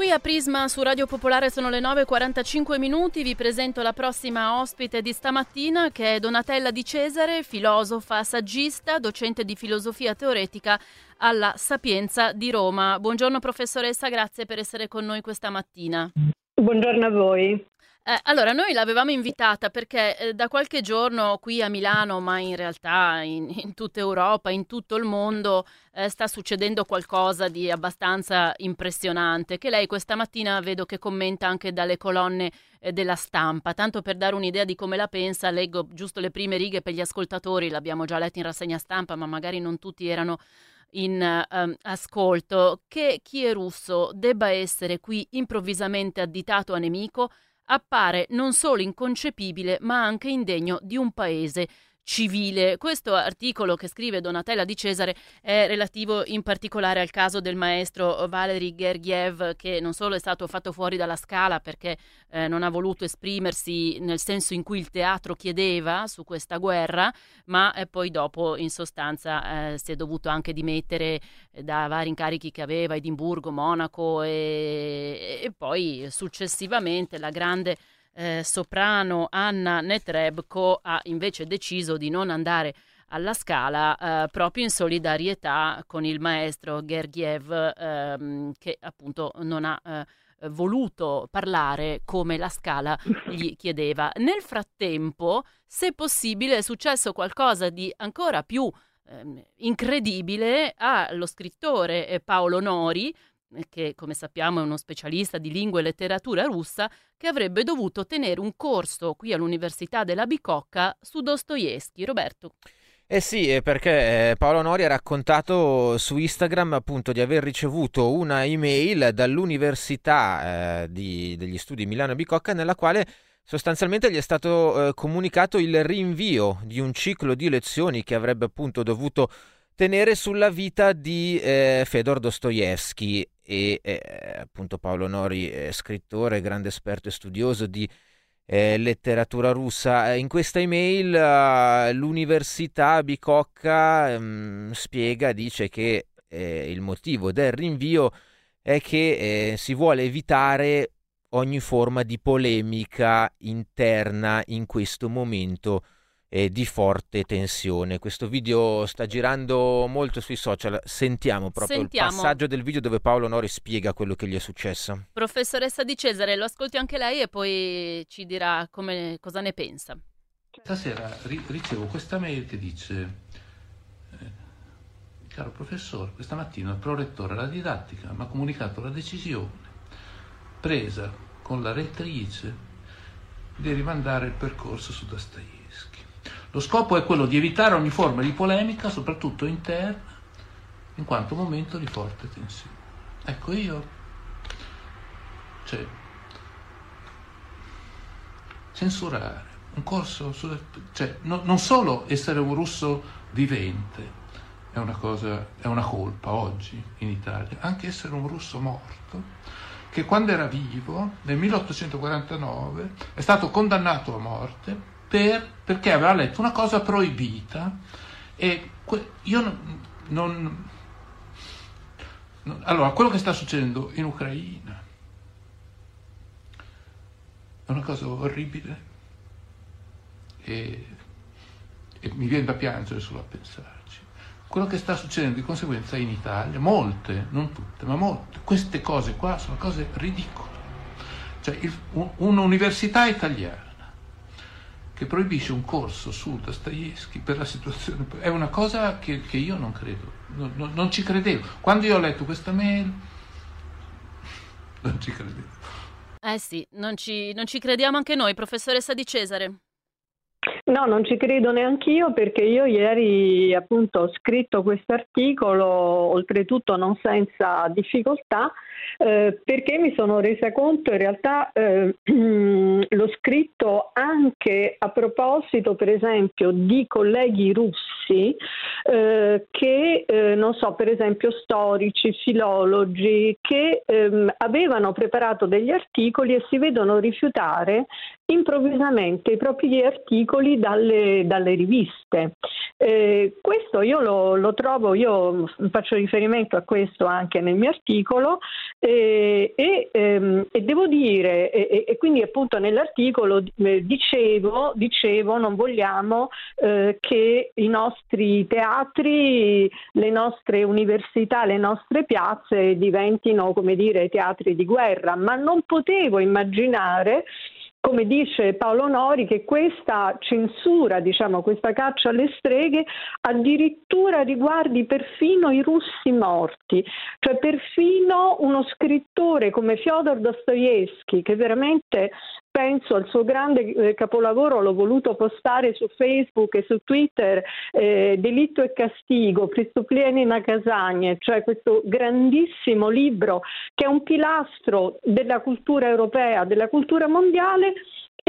Qui a Prisma su Radio Popolare sono le 9.45 minuti, vi presento la prossima ospite di stamattina che è Donatella Di Cesare, filosofa, saggista, docente di filosofia teoretica alla Sapienza di Roma. Buongiorno professoressa, grazie per essere con noi questa mattina. Buongiorno a voi. Eh, allora, noi l'avevamo invitata perché eh, da qualche giorno qui a Milano, ma in realtà in, in tutta Europa, in tutto il mondo, eh, sta succedendo qualcosa di abbastanza impressionante, che lei questa mattina vedo che commenta anche dalle colonne eh, della stampa. Tanto per dare un'idea di come la pensa, leggo giusto le prime righe per gli ascoltatori, l'abbiamo già letto in rassegna stampa, ma magari non tutti erano in um, ascolto, che chi è russo debba essere qui improvvisamente additato a nemico appare non solo inconcepibile ma anche indegno di un paese civile. Questo articolo che scrive Donatella Di Cesare è relativo in particolare al caso del maestro Valery Gergiev che non solo è stato fatto fuori dalla scala perché eh, non ha voluto esprimersi nel senso in cui il teatro chiedeva su questa guerra, ma eh, poi dopo in sostanza eh, si è dovuto anche dimettere eh, da vari incarichi che aveva, Edimburgo, Monaco e, e poi successivamente la grande eh, soprano Anna Netrebko ha invece deciso di non andare alla scala eh, proprio in solidarietà con il maestro Gergiev ehm, che appunto non ha eh, voluto parlare come la scala gli chiedeva. Nel frattempo, se possibile, è successo qualcosa di ancora più ehm, incredibile allo scrittore eh, Paolo Nori, che come sappiamo è uno specialista di lingua e letteratura russa, che avrebbe dovuto tenere un corso qui all'Università della Bicocca su Dostoevsky. Roberto. Eh sì, perché eh, Paolo Nori ha raccontato su Instagram appunto di aver ricevuto una email dall'Università eh, di, degli Studi Milano Bicocca nella quale sostanzialmente gli è stato eh, comunicato il rinvio di un ciclo di lezioni che avrebbe appunto dovuto tenere sulla vita di eh, Fedor Dostoevsky e eh, appunto Paolo Nori, eh, scrittore, grande esperto e studioso di eh, letteratura russa. In questa email uh, l'Università Bicocca um, spiega, dice che eh, il motivo del rinvio è che eh, si vuole evitare ogni forma di polemica interna in questo momento eh, di forte tensione. Questo video sta girando molto sui social. Sentiamo proprio Sentiamo. il passaggio del video dove Paolo Nori spiega quello che gli è successo. Professoressa Di Cesare, lo ascolti anche lei e poi ci dirà come, cosa ne pensa. Stasera ri- ricevo questa mail che dice eh, Caro professore, questa mattina il prorettore della didattica mi ha comunicato la decisione presa con la rettrice di rimandare il percorso su Dostoevsky. Lo scopo è quello di evitare ogni forma di polemica, soprattutto interna, in quanto momento di forte tensione. Ecco io, cioè, censurare un corso, su, cioè, no, non solo essere un russo vivente è una cosa, è una colpa oggi in Italia, anche essere un russo morto, che quando era vivo, nel 1849, è stato condannato a morte per, perché aveva letto una cosa proibita e que- io non, non, non, Allora, quello che sta succedendo in Ucraina è una cosa orribile e, e mi viene da piangere solo a pensarci. Quello che sta succedendo di conseguenza in Italia, molte, non tutte, ma molte, queste cose qua sono cose ridicole. Cioè, il, un, un'università italiana che proibisce un corso su Dostoevsky per la situazione, è una cosa che, che io non credo, non, non, non, ci credevo. Quando io ho letto questa mail, non ci credevo. Eh sì, non ci, non ci crediamo anche noi, professoressa Di Cesare. No, non ci credo neanche io perché io ieri appunto ho scritto questo articolo, oltretutto non senza difficoltà, eh, perché mi sono resa conto in realtà eh, l'ho scritto anche a proposito, per esempio, di colleghi russi eh, che, eh, non so, per esempio storici, filologi, che ehm, avevano preparato degli articoli e si vedono rifiutare improvvisamente i propri articoli dalle, dalle riviste. Eh, questo io lo, lo, trovo, io faccio riferimento a questo anche nel mio articolo eh, e, ehm, e, devo dire, e, e, quindi appunto nell'articolo eh, dicevo, dicevo non vogliamo eh, che i nostri teatri, le nostre università, le nostre piazze diventino come dire teatri di guerra, ma non potevo immaginare come dice Paolo Nori, che questa censura, diciamo, questa caccia alle streghe addirittura riguardi perfino i russi morti, cioè perfino uno scrittore come Fyodor Dostoevsky, che veramente penso al suo grande eh, capolavoro, l'ho voluto postare su Facebook e su Twitter, eh, Delitto e Castigo, Pristuplieni Nakasanie, cioè questo grandissimo libro che è un pilastro della cultura europea, della cultura mondiale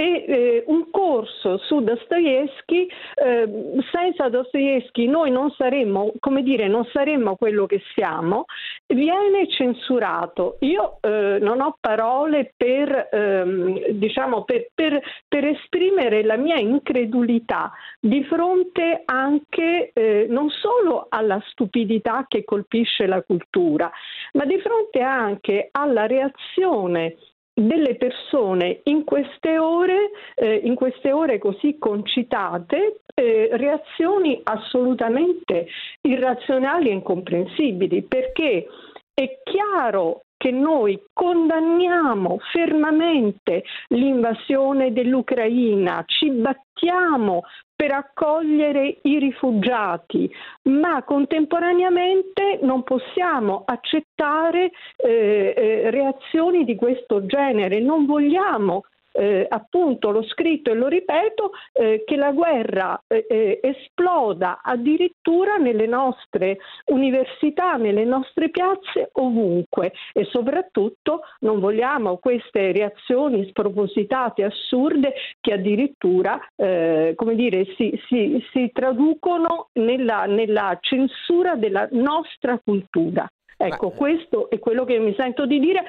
e eh, un corso su Dostoevsky, eh, senza Dostoevsky noi non saremmo, come dire, non saremmo quello che siamo, viene censurato. Io eh, non ho parole per, ehm, diciamo, per, per, per, esprimere la mia incredulità di fronte anche eh, non solo alla stupidità che colpisce la cultura, ma di fronte anche alla reazione delle persone in queste ore, eh, in queste ore così concitate, eh, reazioni assolutamente irrazionali e incomprensibili, perché è chiaro che noi condanniamo fermamente l'invasione dell'Ucraina, ci battiamo per accogliere i rifugiati, ma contemporaneamente non possiamo accettare eh, eh, reazioni di questo genere, non vogliamo eh, appunto l'ho scritto e lo ripeto, eh, che la guerra eh, eh, esploda addirittura nelle nostre università, nelle nostre piazze, ovunque e soprattutto non vogliamo queste reazioni spropositate, assurde, che addirittura eh, come dire, si, si, si traducono nella, nella censura della nostra cultura. Ecco, questo è quello che mi sento di dire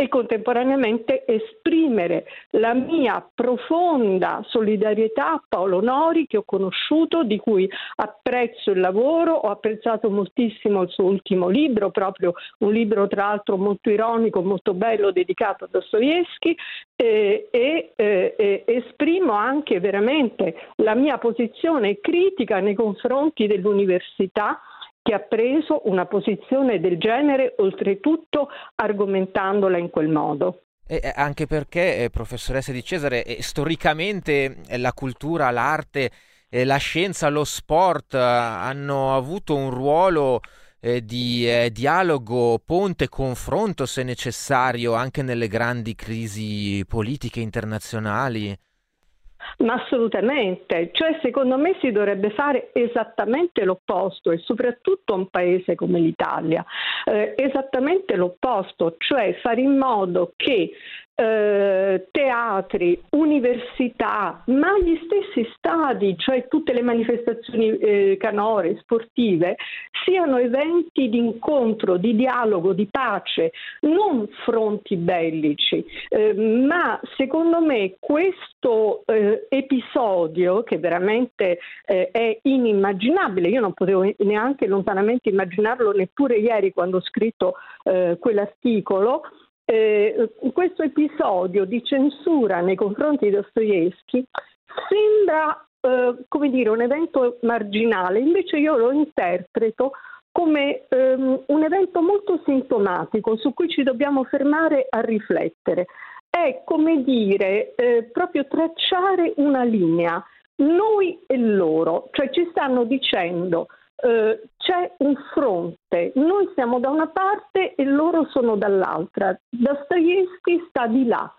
e contemporaneamente esprimere la mia profonda solidarietà a Paolo Nori che ho conosciuto, di cui apprezzo il lavoro, ho apprezzato moltissimo il suo ultimo libro, proprio un libro tra l'altro molto ironico, molto bello, dedicato a Dostoevsky eh, e eh, esprimo anche veramente la mia posizione critica nei confronti dell'università che ha preso una posizione del genere, oltretutto argomentandola in quel modo. E anche perché, eh, professoressa Di Cesare, eh, storicamente eh, la cultura, l'arte, la scienza, lo sport hanno avuto un ruolo di dialogo, ponte, confronto, se necessario, anche nelle grandi crisi politiche internazionali. Ma assolutamente, cioè secondo me si dovrebbe fare esattamente l'opposto e soprattutto un paese come l'Italia, eh, esattamente l'opposto, cioè fare in modo che eh, teatri, università, ma gli stessi stadi, cioè tutte le manifestazioni eh, canore, sportive, siano eventi di incontro, di dialogo, di pace, non fronti bellici. Eh, ma secondo me questo eh, episodio, che veramente eh, è inimmaginabile, io non potevo neanche lontanamente immaginarlo neppure ieri quando ho scritto eh, quell'articolo, eh, questo episodio di censura nei confronti di Dostoevsky sembra eh, come dire un evento marginale, invece io lo interpreto come ehm, un evento molto sintomatico su cui ci dobbiamo fermare a riflettere. È come dire eh, proprio tracciare una linea, noi e loro, cioè ci stanno dicendo eh, c'è un fronte, noi siamo da una parte e loro sono dall'altra. Dostoevsky sta di là.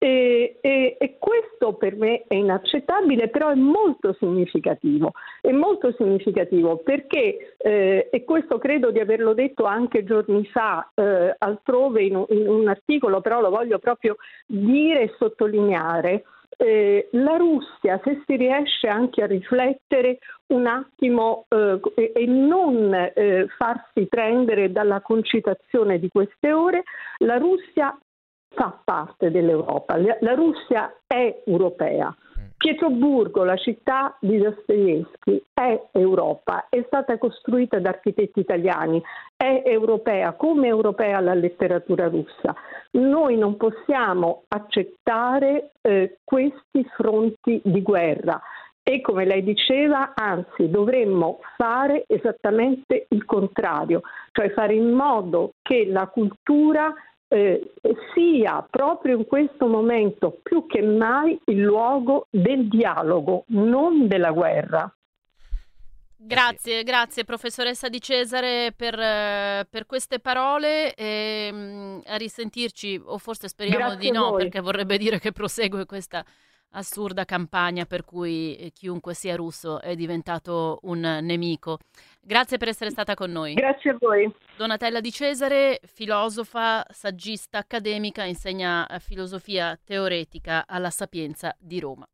E, e, e, questo per me è inaccettabile, però è molto significativo. È molto significativo perché, eh, e questo credo di averlo detto anche giorni fa eh, altrove in un, in un articolo, però lo voglio proprio dire e sottolineare, eh, la Russia, se si riesce anche a riflettere un attimo eh, e non eh, farsi prendere dalla concitazione di queste ore, la Russia fa parte dell'Europa, la Russia è europea. Pietroburgo, la città di Dostoevsky, è Europa, è stata costruita da architetti italiani, è europea, come europea la letteratura russa. Noi non possiamo accettare eh, questi fronti di guerra e come lei diceva, anzi dovremmo fare esattamente il contrario, cioè fare in modo che la cultura eh, sia proprio in questo momento più che mai il luogo del dialogo, non della guerra. Grazie, grazie professoressa Di Cesare per, eh, per queste parole e mm, a risentirci, o forse speriamo grazie di no, perché vorrebbe dire che prosegue questa assurda campagna per cui eh, chiunque sia russo è diventato un nemico. Grazie per essere stata con noi. Grazie a voi. Donatella Di Cesare, filosofa, saggista accademica, insegna filosofia teoretica alla Sapienza di Roma.